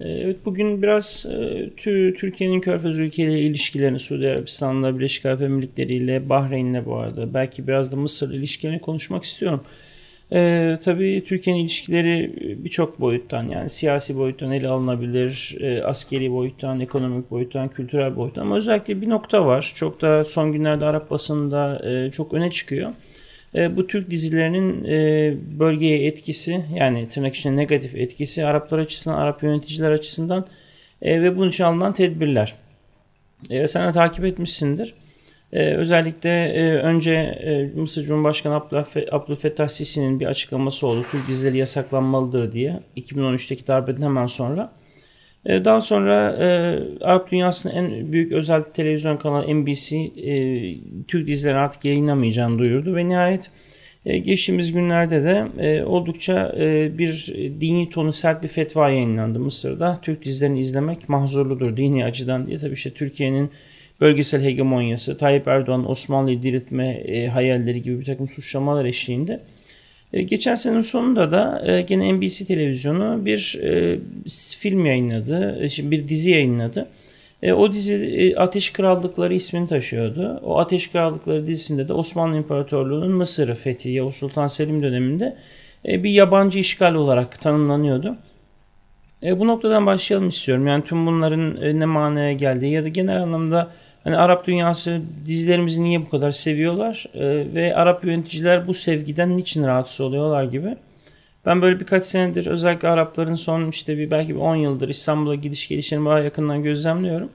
Ee, evet bugün biraz e, Türkiye'nin körfez ülkeleriyle ilişkilerini Suudi Arabistan'la, Birleşik Arap Emirlikleri Bahreyn'le bu arada belki biraz da Mısır ilişkilerini konuşmak istiyorum. Ee, tabii Türkiye'nin ilişkileri birçok boyuttan yani siyasi boyuttan ele alınabilir, e, askeri boyuttan, ekonomik boyuttan, kültürel boyuttan ama özellikle bir nokta var. Çok da son günlerde Arap basında e, çok öne çıkıyor. E, bu Türk dizilerinin e, bölgeye etkisi yani tırnak içinde negatif etkisi Araplar açısından, Arap yöneticiler açısından e, ve bunun için alınan tedbirler. E, sen de takip etmişsindir. E, özellikle e, önce e, Mısır Cumhurbaşkanı Abdülfettah Sisi'nin bir açıklaması oldu. Türk dizileri yasaklanmalıdır diye 2013'teki darbeden hemen sonra. E, daha sonra e, Arap dünyasının en büyük özel televizyon kanalı NBC e, Türk dizileri artık yayınlamayacağını duyurdu ve nihayet e, geçtiğimiz günlerde de oldukça bir dini tonu sert bir fetva yayınlandı Mısır'da. Türk dizilerini izlemek mahzurludur dini açıdan diye tabii işte Türkiye'nin bölgesel hegemonyası, Tayyip Erdoğan Osmanlı'yı diriltme hayalleri gibi bir takım suçlamalar eşliğinde geçen senenin sonunda da e, gene NBC televizyonu bir e, film yayınladı, bir dizi yayınladı. O dizi Ateş Krallıkları ismini taşıyordu. O Ateş Krallıkları dizisinde de Osmanlı İmparatorluğu'nun Mısır'ı fethi Yavuz Sultan Selim döneminde bir yabancı işgal olarak tanımlanıyordu. Bu noktadan başlayalım istiyorum. Yani tüm bunların ne manaya geldiği ya da genel anlamda Hani Arap dünyası dizilerimizi niye bu kadar seviyorlar ee, ve Arap yöneticiler bu sevgiden niçin rahatsız oluyorlar gibi. Ben böyle birkaç senedir özellikle Arapların son işte bir belki bir 10 yıldır İstanbul'a gidiş gelişlerini daha yakından gözlemliyorum.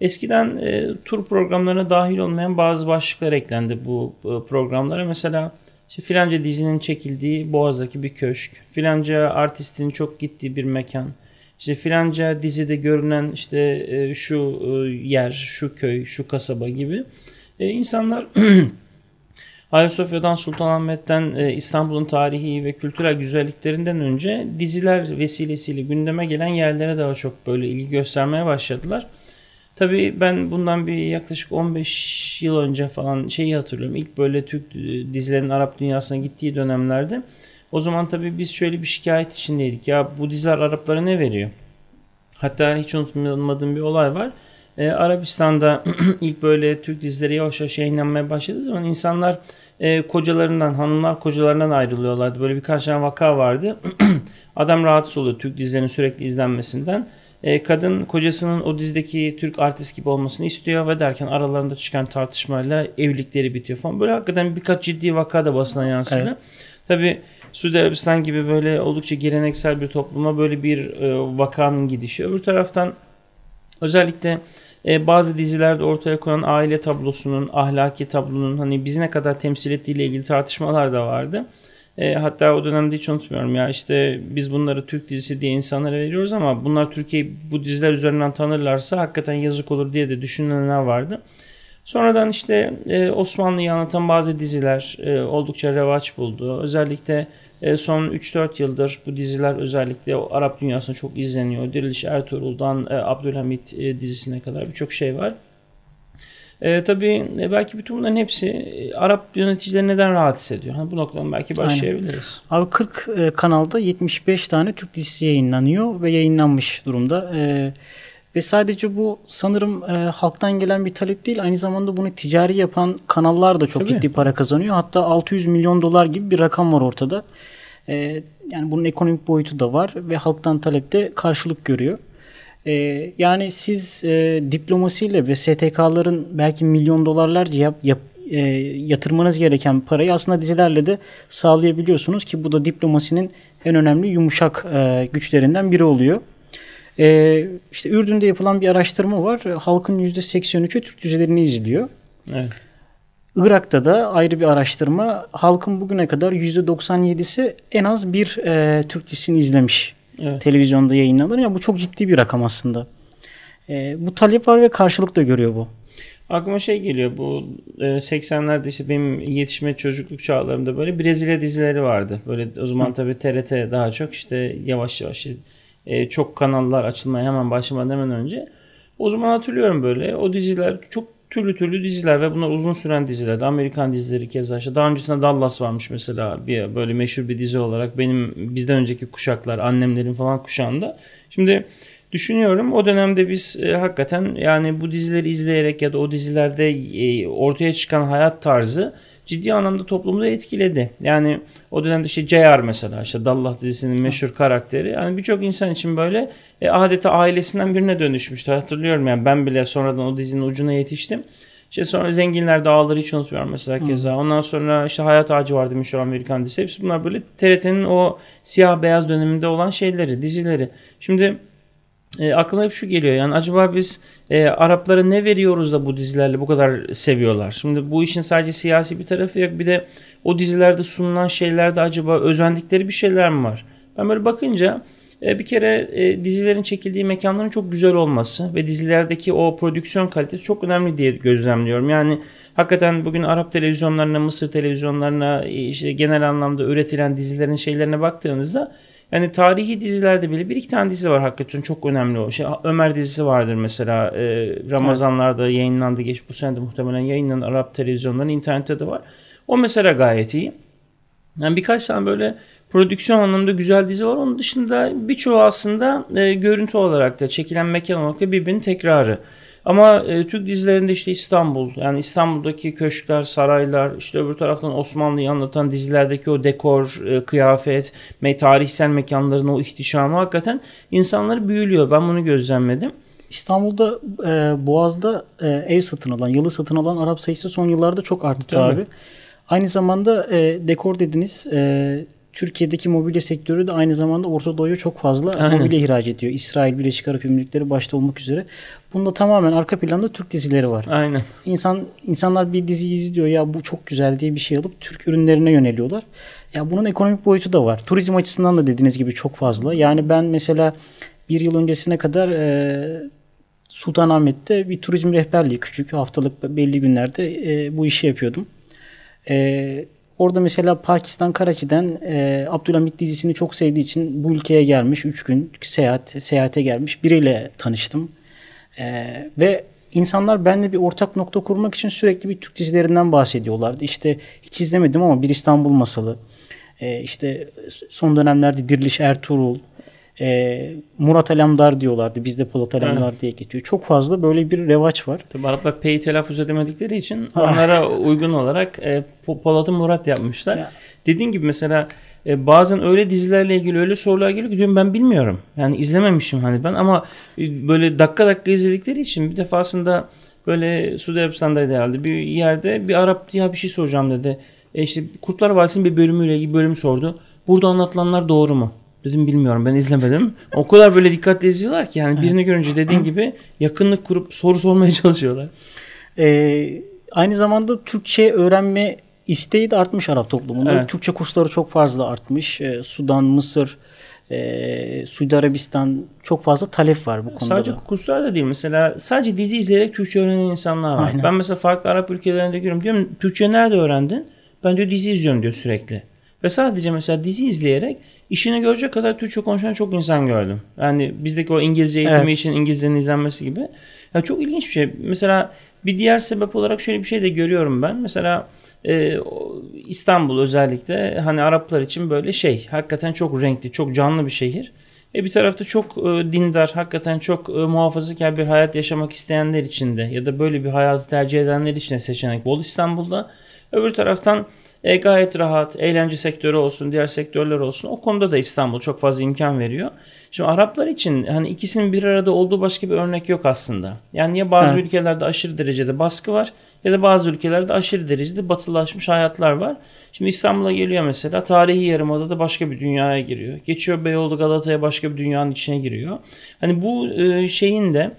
Eskiden e, tur programlarına dahil olmayan bazı başlıklar eklendi bu e, programlara. Mesela işte filanca dizinin çekildiği Boğaz'daki bir köşk, filanca artistin çok gittiği bir mekan, işte filanca dizide görünen işte e, şu e, yer, şu köy, şu kasaba gibi e, insanlar Ayasofya'dan Sultanahmet'ten e, İstanbul'un tarihi ve kültürel güzelliklerinden önce diziler vesilesiyle gündeme gelen yerlere daha çok böyle ilgi göstermeye başladılar. Tabii ben bundan bir yaklaşık 15 yıl önce falan şeyi hatırlıyorum. İlk böyle Türk dizilerin Arap dünyasına gittiği dönemlerde o zaman tabii biz şöyle bir şikayet içindeydik. Ya bu diziler Araplara ne veriyor? Hatta hiç unutmadığım bir olay var. Ee, Arabistan'da ilk böyle Türk dizileri yavaş yavaş yayınlanmaya başladığı zaman insanlar e, kocalarından, hanımlar kocalarından ayrılıyorlardı. Böyle birkaç tane vaka vardı. Adam rahatsız oluyor Türk dizilerinin sürekli izlenmesinden. E, kadın kocasının o dizideki Türk artist gibi olmasını istiyor ve derken aralarında çıkan tartışmayla evlilikleri bitiyor falan. Böyle hakikaten birkaç ciddi vaka da basına yansıdı. Evet. Tabii Suudi Arabistan gibi böyle oldukça geleneksel bir topluma böyle bir e, vakanın gidişi. Öbür taraftan özellikle e, bazı dizilerde ortaya konan aile tablosunun, ahlaki tablonun hani bizi ne kadar temsil ettiğiyle ilgili tartışmalar da vardı. E, hatta o dönemde hiç unutmuyorum ya işte biz bunları Türk dizisi diye insanlara veriyoruz ama bunlar Türkiye'yi bu diziler üzerinden tanırlarsa hakikaten yazık olur diye de düşünenler vardı. Sonradan işte e, Osmanlı'yı anlatan bazı diziler e, oldukça revaç buldu. Özellikle son 3-4 yıldır bu diziler özellikle o Arap dünyasında çok izleniyor. Diriliş Ertuğrul'dan e, Abdülhamit e, dizisine kadar birçok şey var. E, tabii e, belki bütün bunların hepsi e, Arap yöneticileri neden rahatsız ediyor? Hani bu noktadan belki başlayabiliriz. Aynen. Abi 40 e, kanalda 75 tane Türk dizisi yayınlanıyor ve yayınlanmış durumda. E, ve sadece bu sanırım e, halktan gelen bir talep değil. Aynı zamanda bunu ticari yapan kanallar da çok Tabii. ciddi para kazanıyor. Hatta 600 milyon dolar gibi bir rakam var ortada. E, yani bunun ekonomik boyutu da var ve halktan talepte karşılık görüyor. E, yani siz e, diplomasiyle ve STK'ların belki milyon dolarlarca yap, yap, e, yatırmanız gereken parayı aslında dizilerle de sağlayabiliyorsunuz ki bu da diplomasinin en önemli yumuşak e, güçlerinden biri oluyor. E, işte Ürdün'de yapılan bir araştırma var. Halkın %83'ü Türk dizilerini izliyor. Evet. Irak'ta da ayrı bir araştırma. Halkın bugüne kadar %97'si en az bir e, Türk dizisini izlemiş. Evet. Televizyonda yayınlanır. Ya bu çok ciddi bir rakam aslında. E, bu talep var ve karşılık da görüyor bu. Aklıma şey geliyor bu 80'lerde e, işte benim yetişme çocukluk çağlarımda böyle Brezilya dizileri vardı. Böyle o zaman tabii TRT daha çok işte yavaş yavaş e, çok kanallar açılmaya hemen başlamadan hemen önce. O zaman hatırlıyorum böyle o diziler çok türlü türlü diziler ve bunlar uzun süren diziler. Amerikan dizileri keza işte. Daha öncesinde Dallas varmış mesela bir böyle meşhur bir dizi olarak benim bizden önceki kuşaklar annemlerin falan kuşağında. Şimdi düşünüyorum. O dönemde biz e, hakikaten yani bu dizileri izleyerek ya da o dizilerde e, ortaya çıkan hayat tarzı ciddi anlamda toplumu da etkiledi. Yani o dönemde işte JR mesela işte Dallas dizisinin meşhur karakteri. Yani birçok insan için böyle e, adeta ailesinden birine dönüşmüştü. Hatırlıyorum yani ben bile sonradan o dizinin ucuna yetiştim. İşte sonra Zenginler Dağları hiç unutmuyorum mesela keza. Ondan sonra işte Hayat Ağacı vardı meşhur Amerikan dizisi. Hepsi bunlar böyle TRT'nin o siyah beyaz döneminde olan şeyleri, dizileri. Şimdi e, aklıma hep şu geliyor yani acaba biz e, Araplara ne veriyoruz da bu dizilerle bu kadar seviyorlar? Şimdi bu işin sadece siyasi bir tarafı yok bir de o dizilerde sunulan şeylerde acaba özendikleri bir şeyler mi var? Ben böyle bakınca e, bir kere e, dizilerin çekildiği mekanların çok güzel olması ve dizilerdeki o prodüksiyon kalitesi çok önemli diye gözlemliyorum. Yani hakikaten bugün Arap televizyonlarına, Mısır televizyonlarına işte genel anlamda üretilen dizilerin şeylerine baktığınızda yani tarihi dizilerde bile bir iki tane dizi var hakikaten çok önemli o. Şey, Ömer dizisi vardır mesela e, Ramazanlarda evet. yayınlandı geç bu sene de muhtemelen yayınlanan Arap televizyonlarının internette de var. O mesela gayet iyi. Yani birkaç tane böyle prodüksiyon anlamında güzel dizi var. Onun dışında birçoğu aslında e, görüntü olarak da çekilen mekan olarak da birbirinin tekrarı. Ama e, Türk dizilerinde işte İstanbul yani İstanbul'daki köşkler, saraylar işte öbür taraftan Osmanlı'yı anlatan dizilerdeki o dekor, e, kıyafet, me tarihsel mekanların o ihtişamı hakikaten insanları büyülüyor. Ben bunu gözlemledim. İstanbul'da e, Boğaz'da e, ev satın alan, yalı satın alan Arap sayısı son yıllarda çok arttı Tabii. abi. Aynı zamanda e, dekor dediniz. E, Türkiye'deki mobilya sektörü de aynı zamanda Orta Doğu'ya çok fazla Aynen. mobilya ihraç ediyor. İsrail, Birleşik Arap Emirlikleri başta olmak üzere. Bunda tamamen arka planda Türk dizileri var. Aynen. İnsan insanlar bir dizi izliyor ya bu çok güzel diye bir şey alıp Türk ürünlerine yöneliyorlar. Ya bunun ekonomik boyutu da var. Turizm açısından da dediğiniz gibi çok fazla. Yani ben mesela bir yıl öncesine kadar e, Sultanahmet'te bir turizm rehberliği küçük haftalık belli günlerde e, bu işi yapıyordum. E, Orada mesela Pakistan Karachi'den e, Abdülhamit dizisini çok sevdiği için bu ülkeye gelmiş. Üç gün seyahat seyahate gelmiş. Biriyle tanıştım. E, ve insanlar benimle bir ortak nokta kurmak için sürekli bir Türk dizilerinden bahsediyorlardı. İşte hiç izlemedim ama bir İstanbul Masalı. E, işte son dönemlerde Diriliş Ertuğrul, e, Murat Alemdar diyorlardı. Bizde Polat Alemdar evet. diye geçiyor. Çok fazla böyle bir revaç var. Tabii Araplar P'yi telaffuz edemedikleri için onlara uygun olarak e, Polat'ı Murat yapmışlar. Ya. Dediğin gibi mesela e, bazen öyle dizilerle ilgili öyle sorular geliyor ki diyorum ben bilmiyorum. Yani izlememişim hani ben ama e, böyle dakika dakika izledikleri için bir defasında böyle Suudi Arabistan'daydı herhalde bir yerde bir Arap ya bir şey soracağım dedi. E işte Kurtlar Vadisi'nin bir bölümüyle ilgili bölüm sordu. Burada anlatılanlar doğru mu? Dedim bilmiyorum ben izlemedim. O kadar böyle dikkatli izliyorlar ki yani birini görünce dediğin gibi yakınlık kurup soru sormaya çalışıyorlar. Ee, aynı zamanda Türkçe öğrenme isteği de artmış Arap toplumunda. Evet. Türkçe kursları çok fazla artmış. Ee, Sudan, Mısır, e, Suudi Arabistan çok fazla talep var bu konuda. Sadece da. kurslar da değil mesela sadece dizi izleyerek Türkçe öğrenen insanlar var. Aynen. Ben mesela farklı Arap ülkelerinde görüyorum. Diyorum Türkçe nerede öğrendin? Ben diyor dizi izliyorum diyor sürekli. Ve sadece mesela dizi izleyerek işini görecek kadar Türkçe konuşan çok insan gördüm. Yani bizdeki o İngilizce eğitimi evet. için İngilizcenin izlenmesi gibi. Ya çok ilginç bir şey. Mesela bir diğer sebep olarak şöyle bir şey de görüyorum ben. Mesela e, İstanbul özellikle hani Araplar için böyle şey hakikaten çok renkli, çok canlı bir şehir. E bir tarafta çok e, dindar, hakikaten çok e, muhafazakar bir hayat yaşamak isteyenler için de ya da böyle bir hayatı tercih edenler için de seçenek bol İstanbul'da. Öbür taraftan e, gayet rahat, eğlence sektörü olsun, diğer sektörler olsun. O konuda da İstanbul çok fazla imkan veriyor. Şimdi Araplar için hani ikisinin bir arada olduğu başka bir örnek yok aslında. Yani ya bazı evet. ülkelerde aşırı derecede baskı var ya da bazı ülkelerde aşırı derecede batılaşmış hayatlar var. Şimdi İstanbul'a geliyor mesela tarihi yarımada da başka bir dünyaya giriyor. Geçiyor Beyoğlu Galata'ya başka bir dünyanın içine giriyor. Hani bu e, şeyin de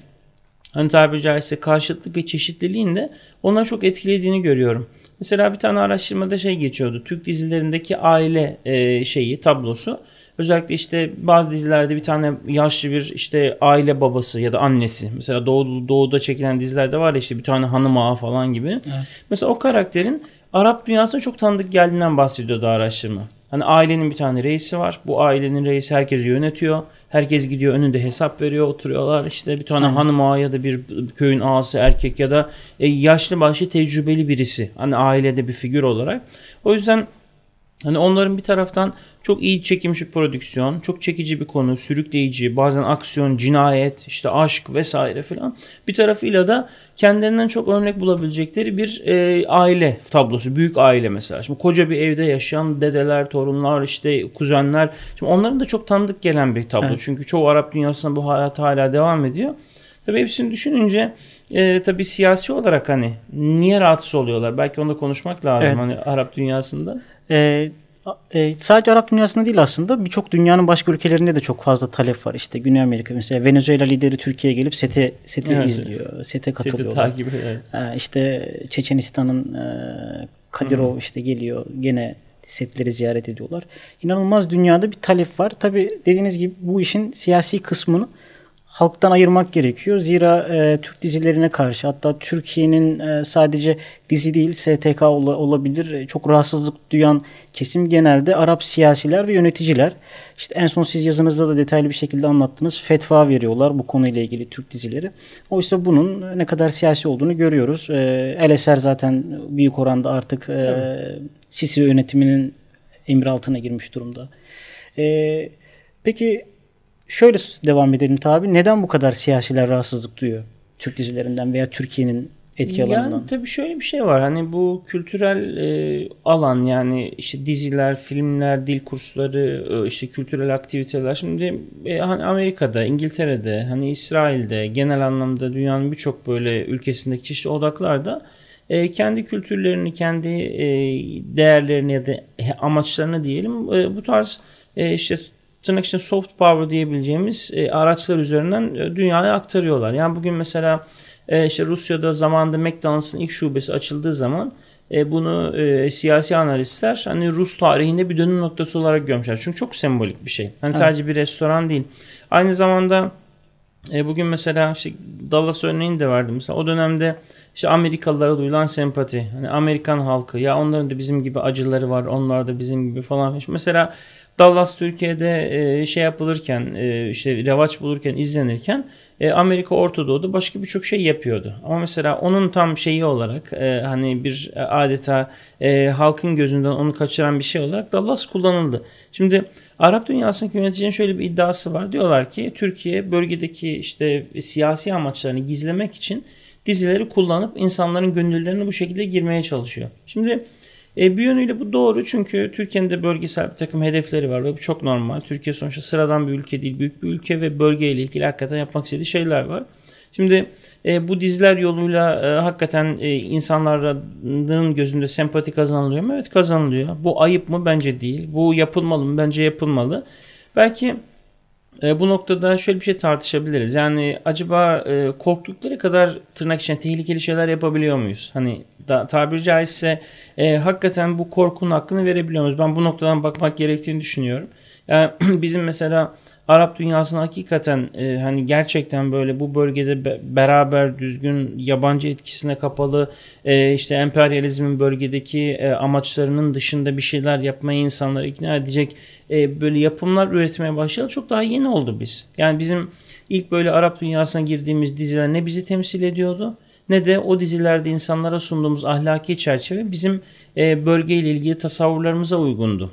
hani tabiri caizse karşıtlık ve çeşitliliğin de onları çok etkilediğini görüyorum. Mesela bir tane araştırmada şey geçiyordu. Türk dizilerindeki aile e, şeyi tablosu. Özellikle işte bazı dizilerde bir tane yaşlı bir işte aile babası ya da annesi. Mesela Doğu, Doğu'da çekilen dizilerde var ya işte bir tane hanım ağa falan gibi. Evet. Mesela o karakterin Arap dünyasına çok tanıdık geldiğinden bahsediyordu araştırma. Hani ailenin bir tane reisi var. Bu ailenin reisi herkesi yönetiyor. Herkes gidiyor önünde hesap veriyor oturuyorlar işte bir tane Aynen. hanım ağa ya da bir köyün ağası erkek ya da e, yaşlı başlı tecrübeli birisi. Hani ailede bir figür olarak. O yüzden Hani onların bir taraftan çok iyi çekilmiş bir prodüksiyon, çok çekici bir konu, sürükleyici, bazen aksiyon, cinayet, işte aşk vesaire filan. Bir tarafıyla da kendilerinden çok örnek bulabilecekleri bir e, aile tablosu, büyük aile mesela. Şimdi koca bir evde yaşayan dedeler, torunlar, işte kuzenler. Şimdi onların da çok tanıdık gelen bir tablo. Evet. Çünkü çoğu Arap dünyasında bu hayat hala devam ediyor. Tabii hepsini düşününce e, tabii siyasi olarak hani niye rahatsız oluyorlar? Belki onu da konuşmak lazım evet. hani Arap dünyasında. Evet e, sadece Arap dünyasında değil aslında birçok dünyanın başka ülkelerinde de çok fazla talep var. İşte Güney Amerika mesela Venezuela lideri Türkiye'ye gelip SET'e SET'i evet. izliyor. SET'e katılıyorlar. SET'i takip ediyor. E, işte Çeçenistan'ın e, Kadirov Hı-hı. işte geliyor gene setleri ziyaret ediyorlar. İnanılmaz dünyada bir talep var. Tabi dediğiniz gibi bu işin siyasi kısmını halktan ayırmak gerekiyor. Zira e, Türk dizilerine karşı hatta Türkiye'nin e, sadece dizi değil STK ol, olabilir e, çok rahatsızlık duyan kesim genelde Arap siyasiler ve yöneticiler. İşte en son siz yazınızda da detaylı bir şekilde anlattınız. Fetva veriyorlar bu konuyla ilgili Türk dizileri. Oysa bunun ne kadar siyasi olduğunu görüyoruz. E, El Eser zaten büyük oranda artık e, Sisi yönetiminin emri altına girmiş durumda. E, peki şöyle devam edelim tabi. Neden bu kadar siyasiler rahatsızlık duyuyor Türk dizilerinden veya Türkiye'nin etki yani, alanından? Yani tabii şöyle bir şey var. Hani bu kültürel e, alan yani işte diziler, filmler, dil kursları, e, işte kültürel aktiviteler. Şimdi e, hani Amerika'da, İngiltere'de, hani İsrail'de genel anlamda dünyanın birçok böyle ülkesindeki çeşitli odaklarda e, kendi kültürlerini, kendi e, değerlerini ya da amaçlarını diyelim e, bu tarz e, işte tırnak içinde soft power diyebileceğimiz e, araçlar üzerinden e, dünyaya aktarıyorlar. Yani bugün mesela e, işte Rusya'da zamanında McDonald's'ın ilk şubesi açıldığı zaman e, bunu e, siyasi analistler hani Rus tarihinde bir dönüm noktası olarak görmüşler. Çünkü çok sembolik bir şey. Hani evet. sadece bir restoran değil. Aynı zamanda e, bugün mesela işte Dallas örneğini de verdim. Mesela o dönemde işte Amerikalılara duyulan sempati. Hani Amerikan halkı ya onların da bizim gibi acıları var. Onlar da bizim gibi falan. Mesela Dallas Türkiye'de e, şey yapılırken e, işte revaç bulurken izlenirken e, Amerika Orta Doğu'da başka birçok şey yapıyordu. Ama mesela onun tam şeyi olarak hani bir adeta halkın gözünden onu kaçıran bir şey olarak Dallas kullanıldı. Şimdi Arap dünyasındaki yöneticinin şöyle bir iddiası var. Diyorlar ki Türkiye bölgedeki işte siyasi amaçlarını gizlemek için dizileri kullanıp insanların gönüllerine bu şekilde girmeye çalışıyor. Şimdi e, bir yönüyle bu doğru çünkü Türkiye'nin de bölgesel bir takım hedefleri var ve bu çok normal. Türkiye sonuçta sıradan bir ülke değil, büyük bir ülke ve bölgeyle ilgili hakikaten yapmak istediği şeyler var. Şimdi e, bu diziler yoluyla e, hakikaten e, insanların gözünde sempati kazanılıyor mu? Evet kazanılıyor. Bu ayıp mı? Bence değil. Bu yapılmalı mı? Bence yapılmalı. Belki e, bu noktada şöyle bir şey tartışabiliriz. Yani acaba e, korktukları kadar tırnak içinde tehlikeli şeyler yapabiliyor muyuz? Hani da, tabiri caizse e, hakikaten bu korkunun hakkını verebiliyor muyuz? Ben bu noktadan bakmak gerektiğini düşünüyorum. Yani bizim mesela Arap dünyasının hakikaten e, hani gerçekten böyle bu bölgede be, beraber düzgün yabancı etkisine kapalı e, işte emperyalizmin bölgedeki e, amaçlarının dışında bir şeyler yapmayı insanları ikna edecek e, böyle yapımlar üretmeye başlayalı çok daha yeni oldu biz. Yani bizim ilk böyle Arap dünyasına girdiğimiz diziler ne bizi temsil ediyordu ne de o dizilerde insanlara sunduğumuz ahlaki çerçeve bizim e, bölgeyle ilgili tasavvurlarımıza uygundu.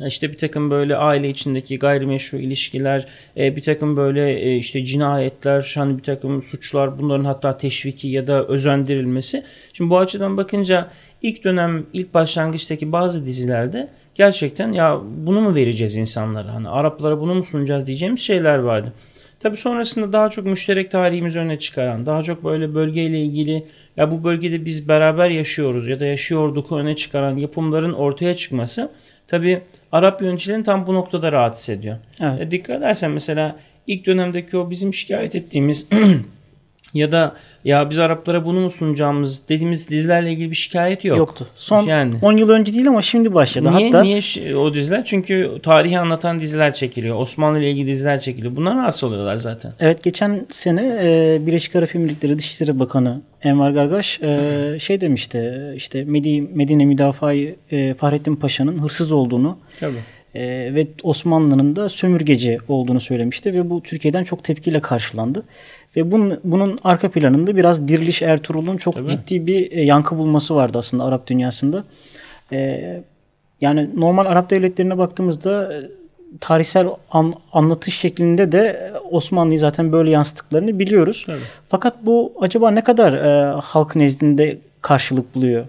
İşte bir takım böyle aile içindeki gayrimeşru ilişkiler, e, bir takım böyle e, işte cinayetler, hani bir takım suçlar bunların hatta teşviki ya da özendirilmesi. Şimdi bu açıdan bakınca ilk dönem ilk başlangıçtaki bazı dizilerde gerçekten ya bunu mu vereceğiz insanlara? Hani Araplara bunu mu sunacağız diyeceğimiz şeyler vardı. Tabi sonrasında daha çok müşterek tarihimiz öne çıkaran, daha çok böyle bölgeyle ilgili ya bu bölgede biz beraber yaşıyoruz ya da yaşıyorduk öne çıkaran yapımların ortaya çıkması tabi Arap yöneticilerini tam bu noktada rahatsız ediyor. Evet. E, dikkat edersen mesela ilk dönemdeki o bizim şikayet ettiğimiz ya da ya biz Araplara bunu mu sunacağımız dediğimiz dizilerle ilgili bir şikayet yok. Yoktu. Son yani. 10 yıl önce değil ama şimdi başladı. Niye, Hatta... niye o diziler? Çünkü tarihi anlatan diziler çekiliyor. Osmanlı ile ilgili diziler çekiliyor. Bunlar rahatsız oluyorlar zaten. Evet geçen sene e, Birleşik Arap Emirlikleri Dışişleri Bakanı Enver Gargaş e, şey demişti işte Medine Müdafaa e, Fahrettin Paşa'nın hırsız olduğunu Tabii. E, ve Osmanlı'nın da sömürgeci olduğunu söylemişti ve bu Türkiye'den çok tepkiyle karşılandı. Ve bunun, bunun arka planında biraz Diriliş Ertuğrul'un çok Tabii. ciddi bir e, yankı bulması vardı aslında Arap dünyasında. E, Yani normal Arap devletlerine baktığımızda e, tarihsel an, anlatış şeklinde de Osmanlı'yı zaten böyle yansıttıklarını biliyoruz. Evet. Fakat bu acaba ne kadar e, halk nezdinde karşılık buluyor?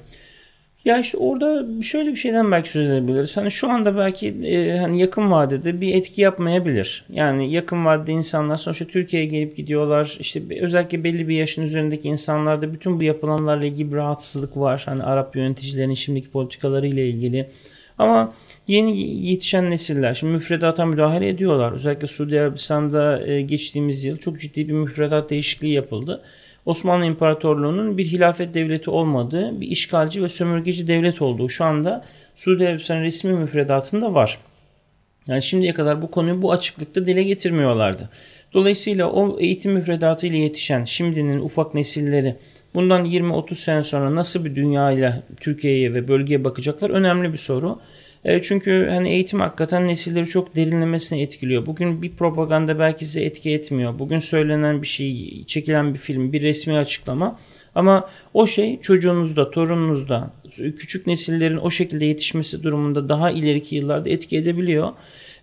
Ya işte orada şöyle bir şeyden belki söz edebiliriz. Hani şu anda belki e, hani yakın vadede bir etki yapmayabilir. Yani yakın vadede insanlar sonuçta Türkiye'ye gelip gidiyorlar. İşte özellikle belli bir yaşın üzerindeki insanlarda bütün bu yapılanlarla ilgili bir rahatsızlık var. Hani Arap yöneticilerin şimdiki politikaları ile ilgili. Ama yeni yetişen nesiller şimdi müfredata müdahale ediyorlar. Özellikle Suudi Arabistan'da e, geçtiğimiz yıl çok ciddi bir müfredat değişikliği yapıldı. Osmanlı İmparatorluğu'nun bir hilafet devleti olmadığı, bir işgalci ve sömürgeci devlet olduğu şu anda Suudi Arabistan resmi müfredatında var. Yani şimdiye kadar bu konuyu bu açıklıkta dile getirmiyorlardı. Dolayısıyla o eğitim müfredatı ile yetişen şimdinin ufak nesilleri bundan 20-30 sene sonra nasıl bir dünyayla Türkiye'ye ve bölgeye bakacaklar önemli bir soru. E, çünkü hani eğitim hakikaten nesilleri çok derinlemesine etkiliyor. Bugün bir propaganda belki size etki etmiyor. Bugün söylenen bir şey, çekilen bir film, bir resmi açıklama ama o şey çocuğunuzda, torununuzda, küçük nesillerin o şekilde yetişmesi durumunda daha ileriki yıllarda etki edebiliyor.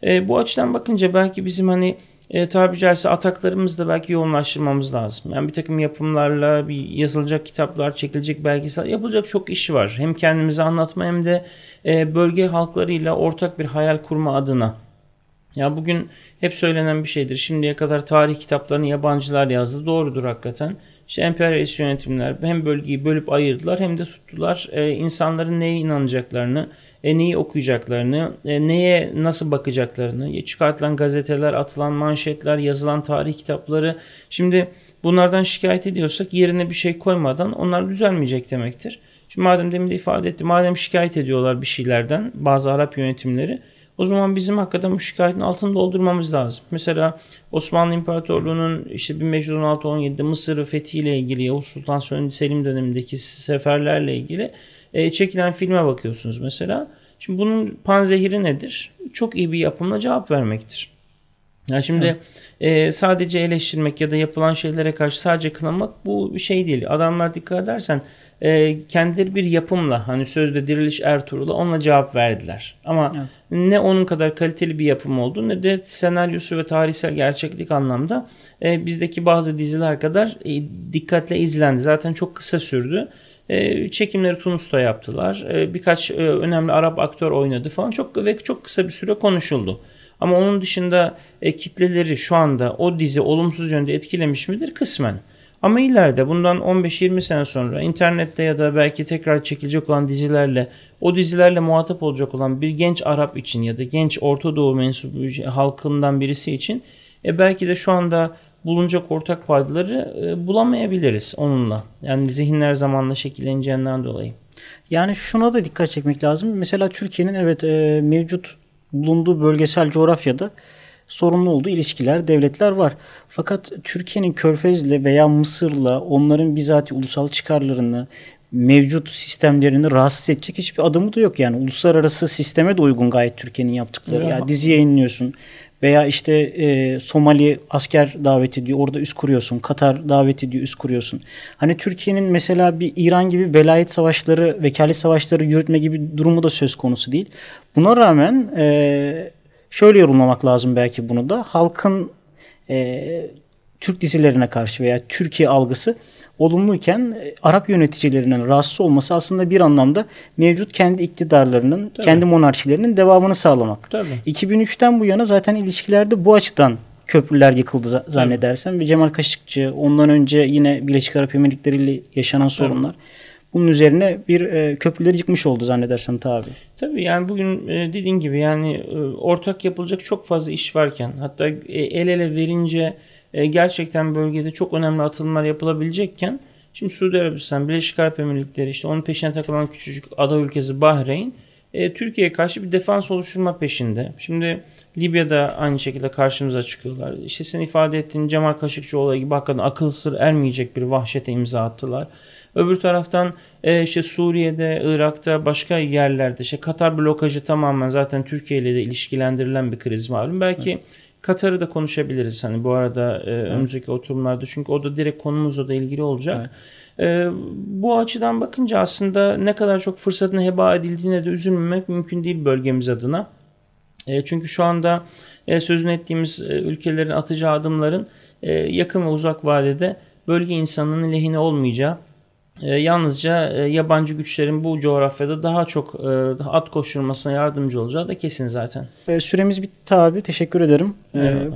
E, bu açıdan bakınca belki bizim hani e, tabi caizse ataklarımızı da belki yoğunlaştırmamız lazım. Yani bir takım yapımlarla bir yazılacak kitaplar, çekilecek belgesel yapılacak çok iş var. Hem kendimizi anlatma hem de e, bölge halklarıyla ortak bir hayal kurma adına. Ya bugün hep söylenen bir şeydir. Şimdiye kadar tarih kitaplarını yabancılar yazdı. Doğrudur hakikaten. İşte emperyalist yönetimler hem bölgeyi bölüp ayırdılar hem de tuttular e, insanların neye inanacaklarını, e, neyi okuyacaklarını, e, neye nasıl bakacaklarını, e, çıkartılan gazeteler, atılan manşetler, yazılan tarih kitapları. Şimdi bunlardan şikayet ediyorsak yerine bir şey koymadan onlar düzelmeyecek demektir. Şimdi madem demin de ifade etti, madem şikayet ediyorlar bir şeylerden bazı Arap yönetimleri, o zaman bizim hakikaten bu şikayetin altını doldurmamız lazım. Mesela Osmanlı İmparatorluğu'nun işte 1516-17'de Mısır'ı fethiyle ilgili Yavuz Sultan Selim dönemindeki seferlerle ilgili e, çekilen filme bakıyorsunuz mesela. Şimdi bunun panzehiri nedir? Çok iyi bir yapımla cevap vermektir. Yani şimdi e, sadece eleştirmek ya da yapılan şeylere karşı sadece kınamak bu bir şey değil. Adamlar dikkat edersen e, kendileri bir yapımla hani sözde Diriliş Ertuğrul'a onunla cevap verdiler. Ama evet. ne onun kadar kaliteli bir yapım oldu ne de senaryosu ve tarihsel gerçeklik anlamda e, bizdeki bazı diziler kadar e, dikkatle izlendi. Zaten çok kısa sürdü. E, çekimleri Tunus'ta yaptılar. E, birkaç e, önemli Arap aktör oynadı falan. Çok ve çok kısa bir süre konuşuldu. Ama onun dışında e, kitleleri şu anda o dizi olumsuz yönde etkilemiş midir? Kısmen. Ama ileride bundan 15-20 sene sonra internette ya da belki tekrar çekilecek olan dizilerle o dizilerle muhatap olacak olan bir genç Arap için ya da genç Orta Doğu mensubu halkından birisi için e belki de şu anda bulunacak ortak paydaları e, bulamayabiliriz onunla. Yani zihinler zamanla şekilleneceğinden dolayı. Yani şuna da dikkat çekmek lazım. Mesela Türkiye'nin evet e, mevcut bulunduğu bölgesel coğrafyada sorunlu olduğu ilişkiler, devletler var. Fakat Türkiye'nin Körfez'le veya Mısır'la onların bizatihi ulusal çıkarlarını, mevcut sistemlerini rahatsız edecek hiçbir adımı da yok. Yani uluslararası sisteme de uygun gayet Türkiye'nin yaptıkları. Ya yani dizi yayınlıyorsun veya işte e, Somali asker davet ediyor orada üst kuruyorsun. Katar davet ediyor üst kuruyorsun. Hani Türkiye'nin mesela bir İran gibi velayet savaşları, vekalet savaşları yürütme gibi durumu da söz konusu değil. Buna rağmen e, şöyle yorumlamak lazım belki bunu da. Halkın e, Türk dizilerine karşı veya Türkiye algısı olumluyken e, Arap yöneticilerinin rahatsız olması aslında bir anlamda mevcut kendi iktidarlarının, Tabii. kendi monarşilerinin devamını sağlamak. Tabii. 2003'ten bu yana zaten ilişkilerde bu açıdan köprüler yıkıldı zannedersem ve Cemal Kaşıkçı ondan önce yine Birleşik Arap Emirlikleri ile yaşanan sorunlar. Tabii. Bunun üzerine bir e, köprüleri yıkmış oldu zannedersem tabi. Tabii yani bugün e, dediğin gibi yani e, ortak yapılacak çok fazla iş varken hatta e, el ele verince e, gerçekten bölgede çok önemli atılımlar yapılabilecekken şimdi Suudi Arabistan, Birleşik Arap Emirlikleri işte onun peşine takılan küçücük ada ülkesi Bahreyn e, Türkiye'ye karşı bir defans oluşturma peşinde. Şimdi Libya'da aynı şekilde karşımıza çıkıyorlar. İşte sen ifade ettiğin Cemal Kaşıkçı olayı gibi hakikaten akıl sır ermeyecek bir vahşete imza attılar. Öbür taraftan e, işte Suriye'de, Irak'ta, başka yerlerde işte Katar blokajı tamamen zaten Türkiye ile de ilişkilendirilen bir kriz malum. Belki evet Katar'ı da konuşabiliriz hani bu arada e, önümüzdeki oturumlarda çünkü o da direkt konumuzla da ilgili olacak. Evet. E, bu açıdan bakınca aslında ne kadar çok fırsatın heba edildiğine de üzülmemek mümkün değil bölgemiz adına. E, çünkü şu anda e, sözünü ettiğimiz e, ülkelerin atacağı adımların e, yakın ve uzak vadede bölge insanının lehine olmayacağı e, yalnızca e, yabancı güçlerin bu coğrafyada daha çok e, at koşturmasına yardımcı olacağı da kesin zaten. E, süremiz bitti abi. Teşekkür ederim. E,